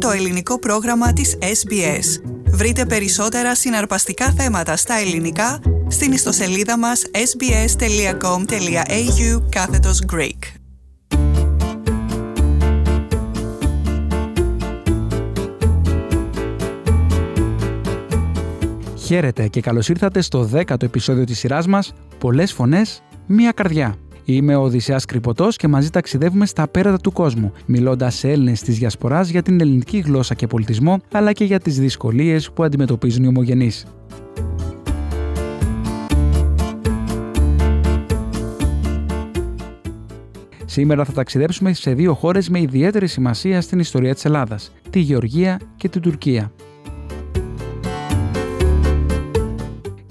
το ελληνικό πρόγραμμα της SBS. Βρείτε περισσότερα συναρπαστικά θέματα στα ελληνικά στην ιστοσελίδα μας sbs.com.au κάθετος Greek. Χαίρετε και καλώς ήρθατε στο 10ο επεισόδιο της σειράς μας «Πολλές φωνές, μία καρδιά». Είμαι ο Οδυσσέας Κρυποτός και μαζί ταξιδεύουμε στα πέρατα του κόσμου, μιλώντας σε Έλληνες της Διασποράς για την ελληνική γλώσσα και πολιτισμό, αλλά και για τις δυσκολίες που αντιμετωπίζουν οι ομογενείς. Σήμερα θα ταξιδέψουμε σε δύο χώρες με ιδιαίτερη σημασία στην ιστορία της Ελλάδας, τη Γεωργία και την Τουρκία.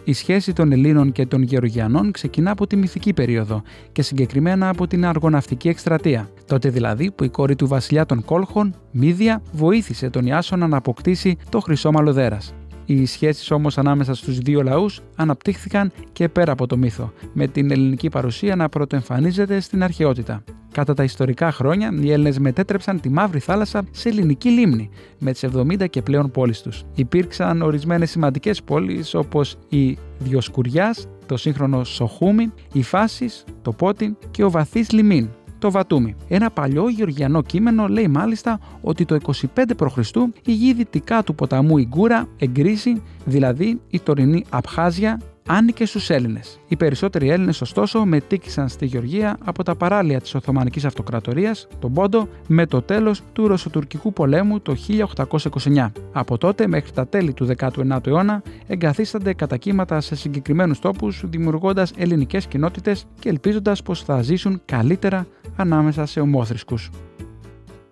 Η σχέση των Ελλήνων και των Γεωργιανών ξεκινά από τη μυθική περίοδο και συγκεκριμένα από την αργοναυτική εκστρατεία. Τότε δηλαδή που η κόρη του βασιλιά των Κόλχων, Μίδια, βοήθησε τον Ιάσονα να αποκτήσει το χρυσό μαλλοδέρας. Οι σχέσεις όμως ανάμεσα στους δύο λαούς αναπτύχθηκαν και πέρα από το μύθο, με την ελληνική παρουσία να πρωτοεμφανίζεται στην αρχαιότητα. Κατά τα ιστορικά χρόνια, οι Έλληνες μετέτρεψαν τη Μαύρη Θάλασσα σε ελληνική λίμνη, με τις 70 και πλέον πόλεις τους. Υπήρξαν ορισμένες σημαντικές πόλεις όπως η Διοσκουριάς, το σύγχρονο Σοχούμι, η Φάσης, το Πότιν και ο Βαθύς Λιμίν, το Βατούμι. Ένα παλιό γεωργιανό κείμενο λέει μάλιστα ότι το 25 π.Χ. η γη δυτικά του ποταμού Ιγκούρα εγκρίσει, δηλαδή η τωρινή Απχάζια, άνοικε στους Έλληνες. Οι περισσότεροι Έλληνες, ωστόσο, μετήκησαν στη Γεωργία από τα παράλια της Οθωμανικής Αυτοκρατορίας, τον Πόντο, με το τέλος του Ρωσοτουρκικού πολέμου το 1829. Από τότε μέχρι τα τέλη του 19ου αιώνα εγκαθίστανται κατά κύματα σε συγκεκριμένους τόπους, δημιουργώντας ελληνικές κοινότητες και ελπίζοντας πως θα ζήσουν καλύτερα ανάμεσα σε ομόθρησκους.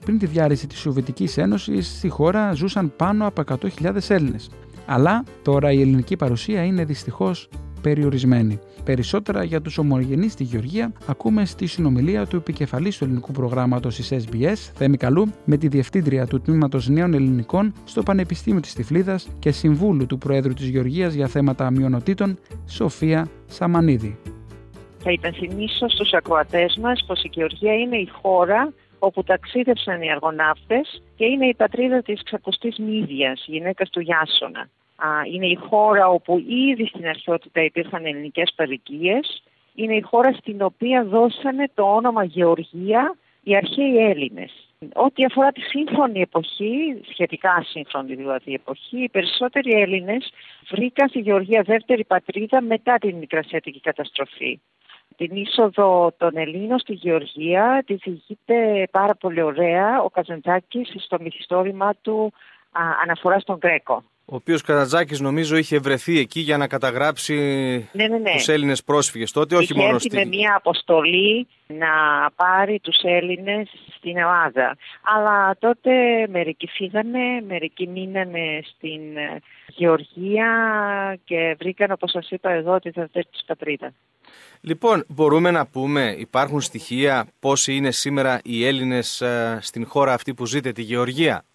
Πριν τη διάρρηση της Σοβιετικής Ένωσης, στη χώρα ζούσαν πάνω από 100.000 Έλληνες. Αλλά τώρα η ελληνική παρουσία είναι δυστυχώς περιορισμένη. Περισσότερα για τους ομογενείς στη Γεωργία ακούμε στη συνομιλία του επικεφαλής του ελληνικού προγράμματος της SBS, Θέμη Καλού, με τη διευθύντρια του Τμήματος Νέων Ελληνικών στο Πανεπιστήμιο της Τυφλίδας και συμβούλου του Προέδρου της Γεωργίας για θέματα μειονοτήτων, Σοφία Σαμανίδη. Θα υπενθυμίσω στους ακροατές μας πως η Γεωργία είναι η χώρα όπου ταξίδευσαν οι αργοναύτες και είναι η πατρίδα της ξακουστής Μύδιας, γυναίκας του Γιάσονα. Είναι η χώρα όπου ήδη στην αρχαιότητα υπήρχαν ελληνικές παροικίες. Είναι η χώρα στην οποία δώσανε το όνομα Γεωργία οι αρχαίοι Έλληνες. Ό,τι αφορά τη σύγχρονη εποχή, σχετικά σύγχρονη δηλαδή εποχή, οι περισσότεροι Έλληνες βρήκαν στη Γεωργία δεύτερη πατρίδα μετά την Μικρασιατική καταστροφή την είσοδο των Ελλήνων στη Γεωργία της διηγείται πάρα πολύ ωραία ο Καζαντζάκης στο μυθιστόρημα του α, αναφορά στον Γκρέκο. Ο οποίος Καρατζάκης νομίζω είχε βρεθεί εκεί για να καταγράψει ναι, ναι, ναι. τους Έλληνες πρόσφυγες τότε, όχι είχε έρθει με μια αποστολή να πάρει τους Έλληνες στην Ελλάδα. Αλλά τότε μερικοί φύγανε, μερικοί μείνανε στην ε, Γεωργία και βρήκαν, όπως σας είπα εδώ, τη δεύτερη της πατρίδα. Λοιπόν, μπορούμε να πούμε, υπάρχουν στοιχεία πόσοι είναι σήμερα οι Έλληνες ε, στην χώρα αυτή που ζείτε, τη Γεωργία;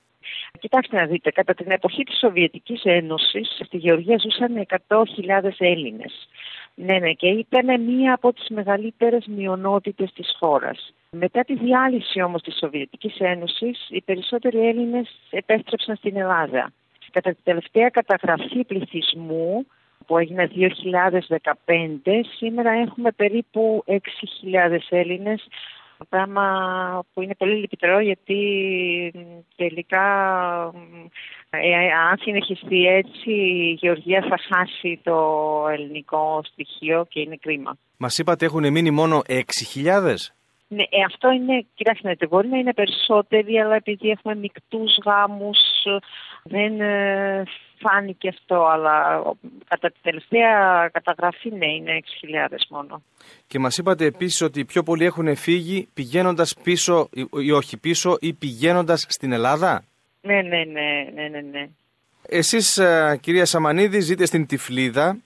Κοιτάξτε να δείτε, κατά την εποχή της Σοβιετικής Ένωσης στη Γεωργία ζούσαν 100.000 Έλληνες. Ναι, ναι, και ήταν μία από τις μεγαλύτερες μειονότητες της χώρας. Μετά τη διάλυση όμως της Σοβιετικής Ένωσης, οι περισσότεροι Έλληνες επέστρεψαν στην Ελλάδα. Κατά την τελευταία καταγραφή πληθυσμού, που έγινε 2015, σήμερα έχουμε περίπου 6.000 Έλληνες, πράγμα που είναι πολύ λυπητερό γιατί τελικά ε, αν συνεχιστεί έτσι η Γεωργία θα χάσει το ελληνικό στοιχείο και είναι κρίμα. Μας είπατε έχουν μείνει μόνο 6.000? Ναι, ε, αυτό είναι, κοιτάξτε, μπορεί να είναι περισσότεροι, αλλά επειδή έχουμε μικτούς γάμους, δεν ε, φάνηκε αυτό, αλλά κατά τη τελευταία καταγραφή ναι, είναι 6.000 μόνο. Και μας είπατε επίσης ότι πιο πολλοί έχουν φύγει πηγαίνοντας πίσω ή όχι πίσω ή πηγαίνοντας στην Ελλάδα; Ναι, ναι, ναι, ναι, ναι. ναι. Εσείς ε, κυρία Σαμανίδη ζείτε στην Τυφλίδα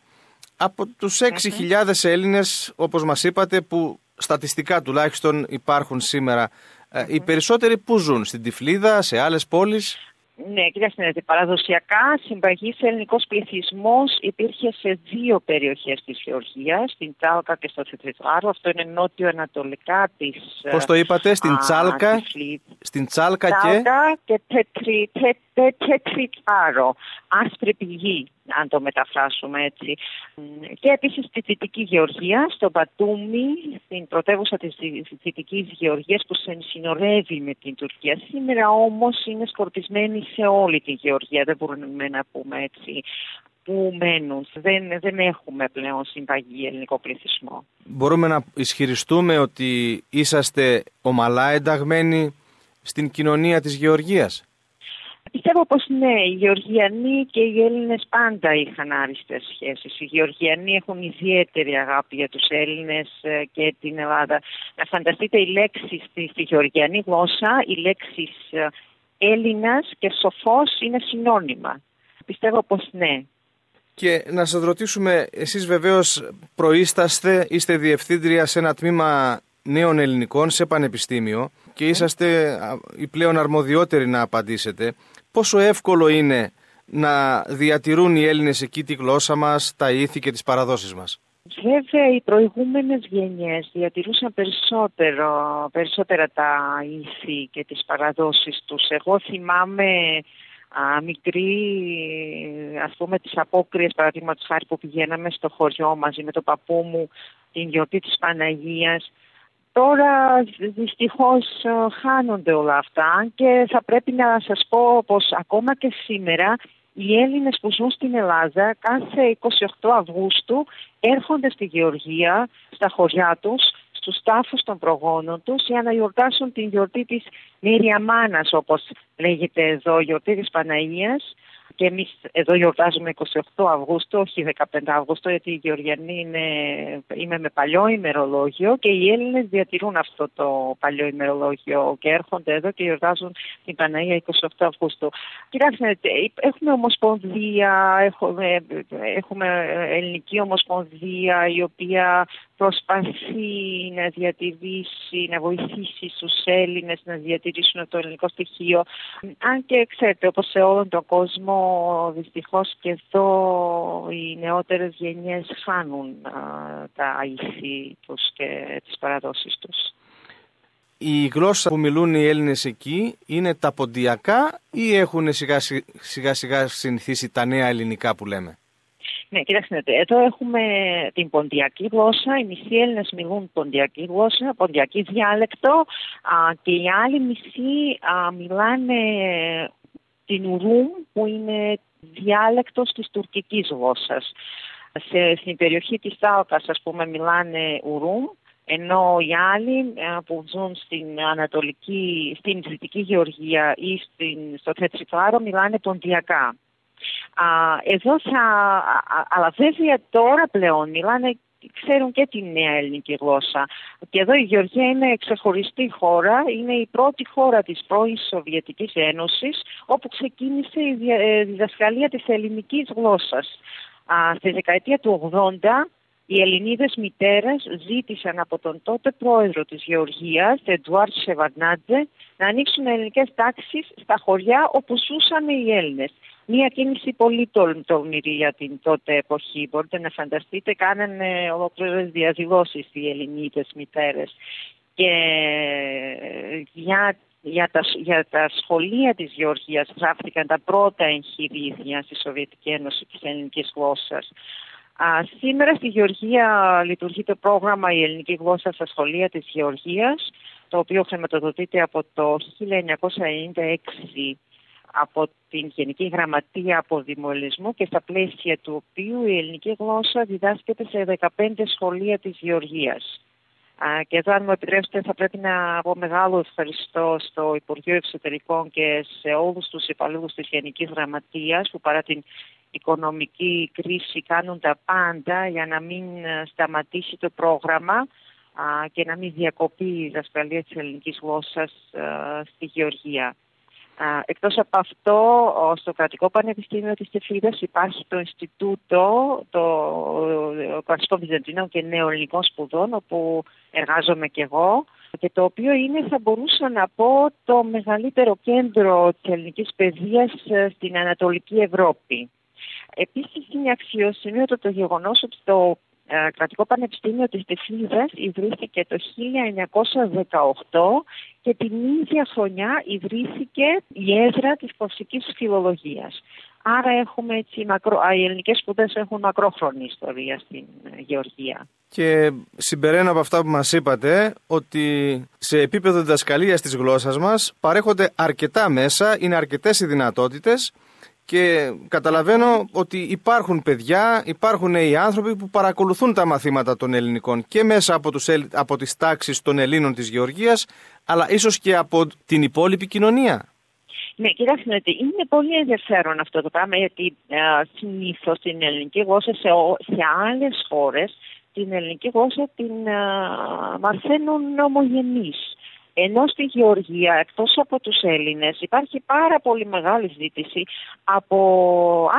από τους 6.000 Έλληνες όπως μας είπατε που στατιστικά τουλάχιστον υπάρχουν σήμερα. Ε, οι περισσότεροι που ζουν στην Τυφλίδα, σε άλλες πόλεις; Ναι, κοιτάξτε, παραδοσιακά συμπαγής ελληνικός πληθυσμός υπήρχε σε δύο περιοχές της Γεωργίας, στην Τσάλκα και στο Θετριθάρο. Αυτό είναι νότιο-ανατολικά της... Πώς το είπατε, στην α, Τσάλκα, στην Τσάλκα, Τσάλκα και... και τετριθάρο, άσπρη πηγή, αν το μεταφράσουμε έτσι. Και επίσης στη Δυτική Γεωργία, στο Μπατούμι, στην πρωτεύουσα της Δυτικής Γεωργίας που συνορεύει με την Τουρκία. Σήμερα όμως είναι σκορπισμένη σε όλη τη Γεωργία, δεν μπορούμε να πούμε έτσι που μένουν. Δεν, δεν έχουμε πλέον συμπαγή ελληνικό πληθυσμό. Μπορούμε να ισχυριστούμε ότι είσαστε ομαλά ενταγμένοι στην κοινωνία της Γεωργίας; Πιστεύω πως ναι, οι Γεωργιανοί και οι Έλληνες πάντα είχαν άριστες σχέσεις. Οι Γεωργιανοί έχουν ιδιαίτερη αγάπη για τους Έλληνες ε, και την Ελλάδα. Να φανταστείτε η λέξη στη, στη Γεωργιανή γλώσσα, η λέξη ε, Έλληνας και σοφός είναι συνώνυμα. Πιστεύω πως ναι. Και να σας ρωτήσουμε, εσείς βεβαίως προείσταστε, είστε διευθύντρια σε ένα τμήμα νέων ελληνικών σε πανεπιστήμιο και ναι. είσαστε οι πλέον αρμοδιότεροι να απαντήσετε. Πόσο εύκολο είναι να διατηρούν οι Έλληνες εκεί τη γλώσσα μας, τα ήθη και τις παραδόσεις μας; Βέβαια οι προηγούμενες γενιές διατηρούσαν περισσότερο, περισσότερα τα ήθη και τις παραδόσεις τους. Εγώ θυμάμαι α, μικρή, ας πούμε τις απόκριες παραδείγματος χάρη που πηγαίναμε στο χωριό μαζί με τον παππού μου την γιορτή της Παναγίας. Τώρα δυστυχώς χάνονται όλα αυτά και θα πρέπει να σας πω πως ακόμα και σήμερα οι Έλληνες που ζουν στην Ελλάδα κάθε 28 Αυγούστου έρχονται στη Γεωργία, στα χωριά τους, στους τάφους των προγόνων τους για να γιορτάσουν την γιορτή της Μάνας όπως λέγεται εδώ, γιορτή της Παναγίας και εμείς εδώ γιορτάζουμε 28 Αυγούστου, όχι 15 Αυγούστου, γιατί οι Γεωργιανοί είναι, είμαι με παλιό ημερολόγιο και οι Έλληνες διατηρούν αυτό το παλιό ημερολόγιο και έρχονται εδώ και γιορτάζουν την Παναγία 28 Αυγούστου. Κοιτάξτε, έχουμε ομοσπονδία, έχουμε, έχουμε ελληνική ομοσπονδία η οποία προσπαθεί να διατηρήσει, να βοηθήσει στους Έλληνες να διατηρήσουν το ελληνικό στοιχείο. Αν και ξέρετε, όπως σε όλον τον κόσμο, δυστυχώς και εδώ οι νεότερες γενιές χάνουν τα ήθη τους και τις παραδόσεις τους. Η γλώσσα που μιλούν οι Έλληνες εκεί είναι τα ποντιακά ή έχουν σιγά σιγά, σιγά συνηθίσει τα νέα ελληνικά που λέμε; Ναι, κοιτάξτε, εδώ έχουμε την ποντιακή γλώσσα. Οι μισοί Έλληνες μιλούν ποντιακή γλώσσα, ποντιακή διάλεκτο και οι άλλοι μισοί μιλάνε την Ουρούμ που είναι διάλεκτος της τουρκικής γλώσσας. Σε, στην περιοχή της Θάλκας ας πούμε μιλάνε Ουρούμ ενώ οι άλλοι ε, που ζουν στην Ανατολική, στην Δυτική Γεωργία ή στην, στο Θετσιφάρο μιλάνε ποντιακά. Εδώ θα, αλλά βέβαια τώρα πλέον μιλάνε ξέρουν και τη νέα ελληνική γλώσσα. Και εδώ η Γεωργία είναι ξεχωριστή χώρα, είναι η πρώτη χώρα της πρώην Σοβιετικής Ένωσης όπου ξεκίνησε η ε, διδασκαλία της ελληνικής γλώσσας. Στη δεκαετία του 80 οι Ελληνίδες μητέρες ζήτησαν από τον τότε πρόεδρο της Γεωργίας, Εντουάρτ Σεβαρνάτζε, να ανοίξουν ελληνικές τάξεις στα χωριά όπου ζούσαν οι Έλληνες. Μία κίνηση πολύ τολμηρή για την τότε εποχή. Μπορείτε να φανταστείτε, κάνανε ολόκληρες διαδηλώσεις οι Ελληνίδες μητέρες. Και για, για, τα, για τα σχολεία της Γεωργίας γράφτηκαν τα πρώτα εγχειρίδια στη Σοβιετική Ένωση της ελληνικής γλώσσας. Σήμερα στη Γεωργία λειτουργεί το πρόγραμμα «Η ελληνική γλώσσα στα σχολεία της Γεωργίας», το οποίο χρηματοδοτείται από το 1996 από την Γενική Γραμματεία Αποδημολισμού και στα πλαίσια του οποίου η ελληνική γλώσσα διδάσκεται σε 15 σχολεία της Γεωργίας. Και εδώ, αν μου επιτρέψετε, θα πρέπει να πω μεγάλο ευχαριστώ στο Υπουργείο Εξωτερικών και σε όλους τους υπαλλήλους της Γενικής Γραμματείας που παρά την οικονομική κρίση κάνουν τα πάντα για να μην σταματήσει το πρόγραμμα και να μην διακοπεί η δασκαλία της ελληνικής γλώσσας στη Γεωργία. Εκτός από αυτό, στο Κρατικό Πανεπιστήμιο της Τεφίδας υπάρχει το Ινστιτούτο το Κλασικών Βυζαντινών και Νεοελληνικών Σπουδών, όπου εργάζομαι και εγώ. και το οποίο είναι, θα μπορούσα να πω, το μεγαλύτερο κέντρο της ελληνικής παιδείας ε, στην Ανατολική Ευρώπη. Επίσης είναι αξιοσημείωτο το γεγονός ότι το ε, Κρατικό Πανεπιστήμιο της Τεφλίδας ιδρύθηκε το 1918 και την ίδια χρονιά ιδρύθηκε η έδρα της κοψικής φιλολογίας. Άρα έχουμε έτσι, μακρο... οι ελληνικές σπουδές έχουν μακρόχρονη ιστορία στην ε, Γεωργία. Και συμπεραίνω από αυτά που μας είπατε ότι σε επίπεδο διδασκαλίας της γλώσσας μας παρέχονται αρκετά μέσα, είναι αρκετές οι δυνατότητες και καταλαβαίνω ότι υπάρχουν παιδιά, υπάρχουν νέοι άνθρωποι που παρακολουθούν τα μαθήματα των ελληνικών και μέσα από, τους, από τις τάξεις των Ελλήνων της Γεωργίας αλλά ίσως και από την υπόλοιπη κοινωνία. Ναι, κοιτάξτε, είναι πολύ ενδιαφέρον αυτό το πράγμα γιατί συνήθως στην ελληνική γλώσσα σε, σε άλλες χώρες την ελληνική γλώσσα την α, μαθαίνουν ομογενείς. Ενώ στη Γεωργία, εκτός από τους Έλληνες, υπάρχει πάρα πολύ μεγάλη ζήτηση από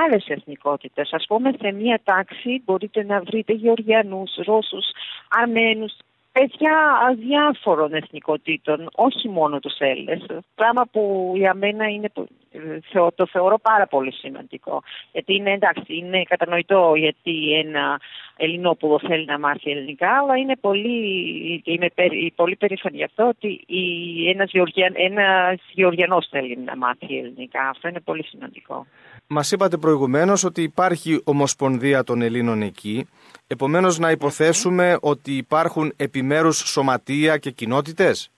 άλλες εθνικότητες. Ας πούμε, σε μία τάξη μπορείτε να βρείτε Γεωργιανούς, Ρώσους, Αρμένους, παιδιά διάφορων εθνικότητων, όχι μόνο τους Έλληνες. Πράγμα που για μένα είναι, το θεωρώ πάρα πολύ σημαντικό. Γιατί είναι εντάξει, είναι κατανοητό γιατί ένα Ελληνόπουλο θέλει να μάθει ελληνικά, αλλά είναι πολύ, είμαι πολύ περήφανη γι' αυτό ότι ένας, Γεωργιαν, ένας Γεωργιανός θέλει να μάθει ελληνικά. Αυτό είναι πολύ σημαντικό. Μας είπατε προηγουμένως ότι υπάρχει ομοσπονδία των Ελλήνων εκεί. Επομένως να υποθέσουμε ότι υπάρχουν επιμέρους σωματεία και κοινότητες;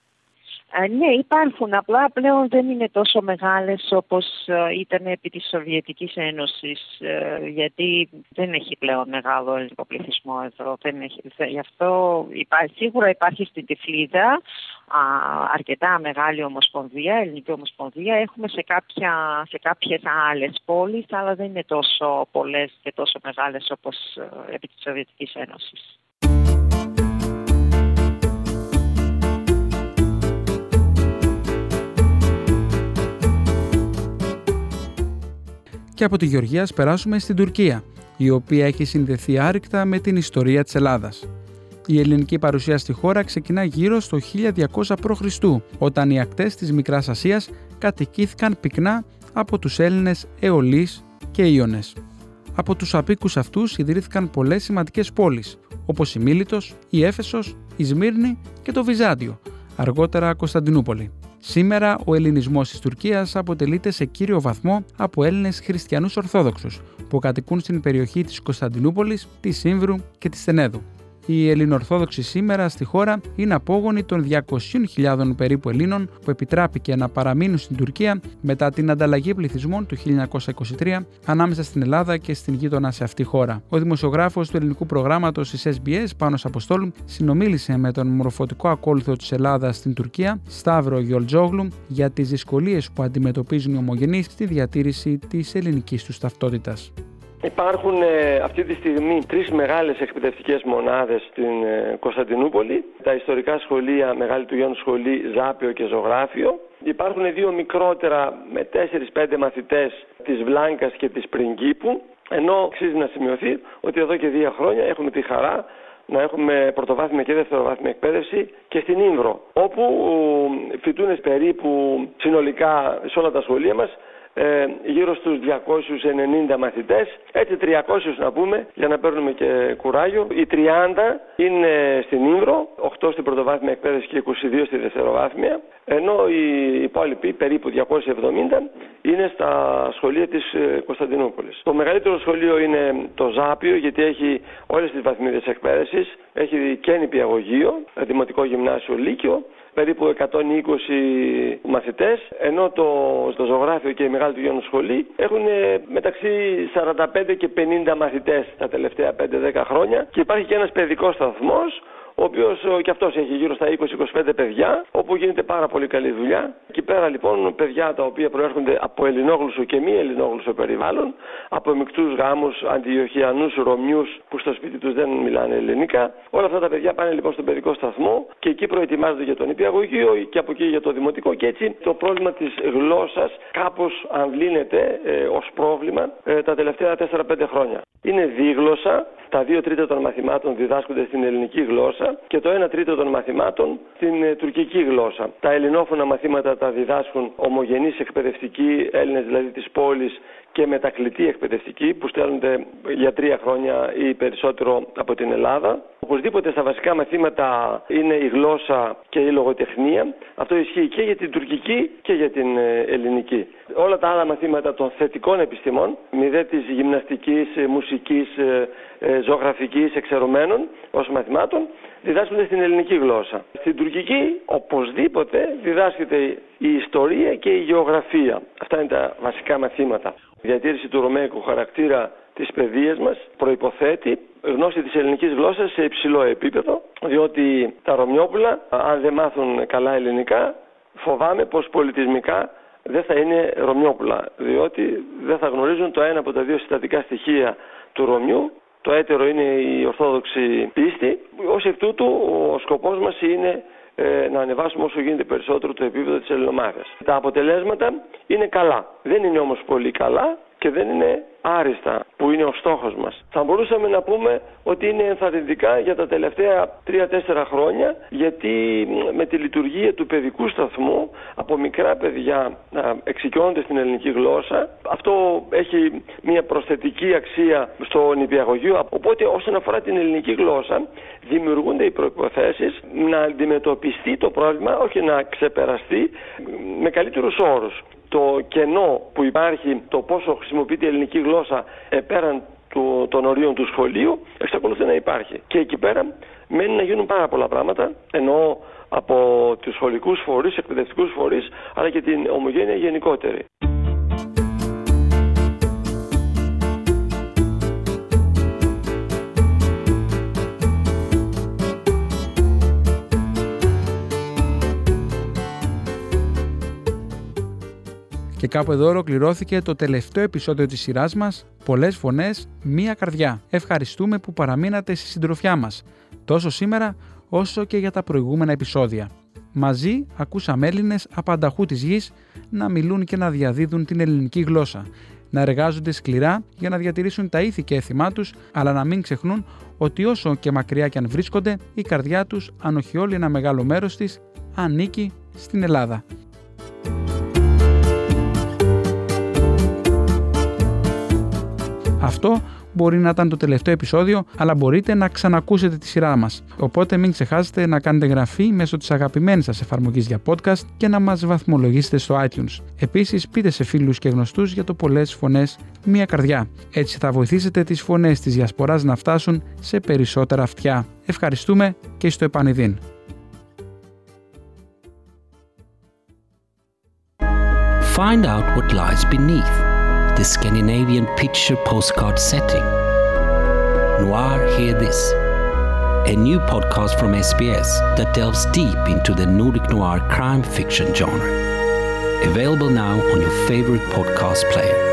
Ε, ναι, υπάρχουν. Απλά πλέον δεν είναι τόσο μεγάλες όπως ε, ήταν επί της Σοβιετικής Ένωσης ε, γιατί δεν έχει πλέον μεγάλο ελληνικό πληθυσμό εδώ. Δεν έχει, γι' αυτό σίγουρα υπάρχει στην Τυφλίδα αρκετά μεγάλη ομοσπονδία, ελληνική ομοσπονδία. Έχουμε σε, κάποια, σε κάποιες άλλες πόλεις, αλλά δεν είναι τόσο πολλές και τόσο μεγάλες όπως επί της Σοβιετικής Ένωσης. και από τη Γεωργία περάσουμε στην Τουρκία, η οποία έχει συνδεθεί άρρηκτα με την ιστορία της Ελλάδας. Η ελληνική παρουσία στη χώρα ξεκινά γύρω στο 1200 π.Χ. όταν οι ακτές της Μικράς Ασίας κατοικήθηκαν πυκνά από τους Έλληνες Αιωλείς και Ιωνες. Από τους απίκους αυτούς ιδρύθηκαν πολλές σημαντικές πόλεις, όπως η Μίλητος, η Έφεσος, η Σμύρνη και το Βυζάντιο, αργότερα Κωνσταντινούπολη. Σήμερα ο ελληνισμός της Τουρκίας αποτελείται σε κύριο βαθμό από Έλληνες χριστιανούς Ορθόδοξους που κατοικούν στην περιοχή της Κωνσταντινούπολης, της Σύμβρου και της Στενέδου. Οι Ελληνοορθόδοξοι σήμερα στη χώρα είναι απόγονοι των 200.000 περίπου Ελλήνων που επιτράπηκε να παραμείνουν στην Τουρκία μετά την ανταλλαγή πληθυσμών του 1923 ανάμεσα στην Ελλάδα και στην γείτονα σε αυτή χώρα. Ο δημοσιογράφος του ελληνικού προγράμματος της SBS, Πάνος Αποστόλου, συνομίλησε με τον μορφωτικό ακόλουθο της Ελλάδας στην Τουρκία, Σταύρο Γιολτζόγλου, για τις δυσκολίες που αντιμετωπίζουν οι ομογενείς στη διατήρηση της ελληνικής τους ταυτότητας. Υπάρχουν ε, αυτή τη στιγμή τρεις μεγάλες εκπαιδευτικές μονάδες στην ε, Κωνσταντινούπολη. Τα ιστορικά σχολεία, Μεγάλη του Γιάννου Σχολή, Ζάπιο και Ζωγράφιο. Υπάρχουν δύο μικρότερα με 4-5 μαθητές της Βλάνκας και της Πριγκίπου. Ενώ αξίζει να σημειωθεί ότι εδώ και δύο χρόνια έχουμε τη χαρά να έχουμε πρωτοβάθμια και δευτεροβάθμια εκπαίδευση και στην Ήμβρο, όπου φοιτούν περίπου συνολικά σε όλα τα σχολεία μας ε, γύρω στους 290 μαθητές, έτσι 300 να πούμε για να παίρνουμε και κουράγιο. Οι 30 είναι στην Ήμβρο, 8 στην πρωτοβάθμια εκπαίδευση και 22 στη δευτεροβάθμια, ενώ οι υπόλοιποι περίπου 270 είναι στα σχολεία της ε, Κωνσταντινούπολης. Το μεγαλύτερο σχολείο είναι το Ζάπιο γιατί έχει όλες τις βαθμίδες εκπαίδευσης, έχει και νηπιαγωγείο, δημοτικό γυμνάσιο Λύκειο, περίπου 120 μαθητές, ενώ το, στο ζωγράφιο και η Μεγάλη του Γιώργου Σχολή έχουν ε, μεταξύ 45 και 50 μαθητές τα τελευταία 5-10 χρόνια και υπάρχει και ένας παιδικός σταθμός ο οποίος και αυτός έχει γύρω στα 20-25 παιδιά, όπου γίνεται πάρα πολύ καλή δουλειά. Εκεί πέρα λοιπόν παιδιά τα οποία προέρχονται από ελληνόγλωσσο και μη ελληνόγλωσσο περιβάλλον, από μεικτούς γάμους, αντιοχιανούς, Ρωμιούς που στο σπίτι τους δεν μιλάνε ελληνικά. Όλα αυτά τα παιδιά πάνε λοιπόν στον παιδικό σταθμό και εκεί προετοιμάζονται για τον υπηαγωγείο και από εκεί για το δημοτικό. Και έτσι το πρόβλημα της γλώσσας κάπως αμβλύνεται ε, ως πρόβλημα ε, τα τελευταία 4-5 χρόνια. Είναι δίγλωσσα, τα δύο τρίτα των μαθημάτων διδάσκονται στην ελληνική γλώσσα και το ένα τρίτο των μαθημάτων στην ε, τουρκική γλώσσα. Τα ελληνόφωνα μαθήματα τα διδάσκουν ομογενείς εκπαιδευτικοί, Έλληνες δηλαδή της πόλης και μετακλητοί εκπαιδευτικοί που στέλνονται για τρία χρόνια ή περισσότερο από την Ελλάδα. Οπωσδήποτε στα βασικά μαθήματα είναι η γλώσσα και η λογοτεχνία. Αυτό ισχύει και για την τουρκική και για την ε, ελληνική. Όλα τα άλλα μαθήματα των θετικών επιστημών, μηδέ της γυμναστικής, ε, μουσικής, ε, ζωγραφικής, εξαιρωμένων ως μαθημάτων, διδάσκονται στην ελληνική γλώσσα. Στην τουρκική οπωσδήποτε διδάσκεται η ιστορία και η γεωγραφία. Αυτά είναι τα βασικά μαθήματα. Η διατήρηση του ρωμαϊκού χαρακτήρα της παιδείας μας προϋποθέτει γνώση της ελληνικής γλώσσας σε υψηλό επίπεδο, διότι τα Ρωμιόπουλα, αν δεν μάθουν καλά ελληνικά, φοβάμαι πως πολιτισμικά δεν θα είναι Ρωμιόπουλα, διότι δεν θα γνωρίζουν το ένα από τα δύο συστατικά στοιχεία του Ρωμιού το έτερο είναι η ορθόδοξη πίστη. Ως εκ τούτου ο σκοπός μας είναι ε, να ανεβάσουμε όσο γίνεται περισσότερο το επίπεδο της ελληνομάχας. Τα αποτελέσματα είναι καλά. Δεν είναι όμως πολύ καλά και δεν είναι άριστα που είναι ο στόχος μας. Θα μπορούσαμε να πούμε ότι είναι ενθαρρυντικά για τα τελευταία 3-4 χρόνια γιατί με τη λειτουργία του παιδικού σταθμού από μικρά παιδιά εξοικειώνονται στην ελληνική γλώσσα. Αυτό έχει μια προσθετική αξία στο νηπιαγωγείο. Οπότε όσον αφορά την ελληνική γλώσσα δημιουργούνται οι προϋποθέσεις να αντιμετωπιστεί το πρόβλημα όχι να ξεπεραστεί με καλύτερους όρους το κενό που υπάρχει, το πόσο χρησιμοποιείται η ελληνική γλώσσα πέραν του, των ορίων του σχολείου, εξακολουθεί να υπάρχει. Και εκεί πέρα μένει να γίνουν πάρα πολλά πράγματα, ενώ από τους σχολικούς φορείς, εκπαιδευτικούς φορείς, αλλά και την ομογένεια γενικότερη. Κάπου εδώ ολοκληρώθηκε το τελευταίο επεισόδιο της σειράς μας «Πολλές φωνές, μία καρδιά». Ευχαριστούμε που παραμείνατε στη συντροφιά μας, τόσο σήμερα όσο και για τα προηγούμενα επεισόδια. Μαζί ακούσαμε Έλληνες απανταχού της γης να μιλούν και να διαδίδουν την ελληνική γλώσσα, να εργάζονται σκληρά για να διατηρήσουν τα ήθη και έθιμά τους, αλλά να μην ξεχνούν ότι όσο και μακριά κι αν βρίσκονται, η καρδιά τους, αν όχι όλη ένα μεγάλο μέρος της, ανήκει στην Ελλάδα. Αυτό μπορεί να ήταν το τελευταίο επεισόδιο, αλλά μπορείτε να ξανακούσετε τη σειρά μας. Οπότε μην ξεχάσετε να κάνετε γραφή μέσω της αγαπημένης σας εφαρμογής για podcast και να μας βαθμολογήσετε στο iTunes. Επίσης, πείτε σε φίλους και γνωστούς για το πολλές φωνές μία καρδιά. Έτσι θα βοηθήσετε τις φωνές της διασποράς να φτάσουν σε περισσότερα αυτιά. Ευχαριστούμε και στο επανειδήν. Find out what lies beneath. The Scandinavian picture postcard setting. Noir Hear This, a new podcast from SBS that delves deep into the Nordic noir crime fiction genre. Available now on your favorite podcast player.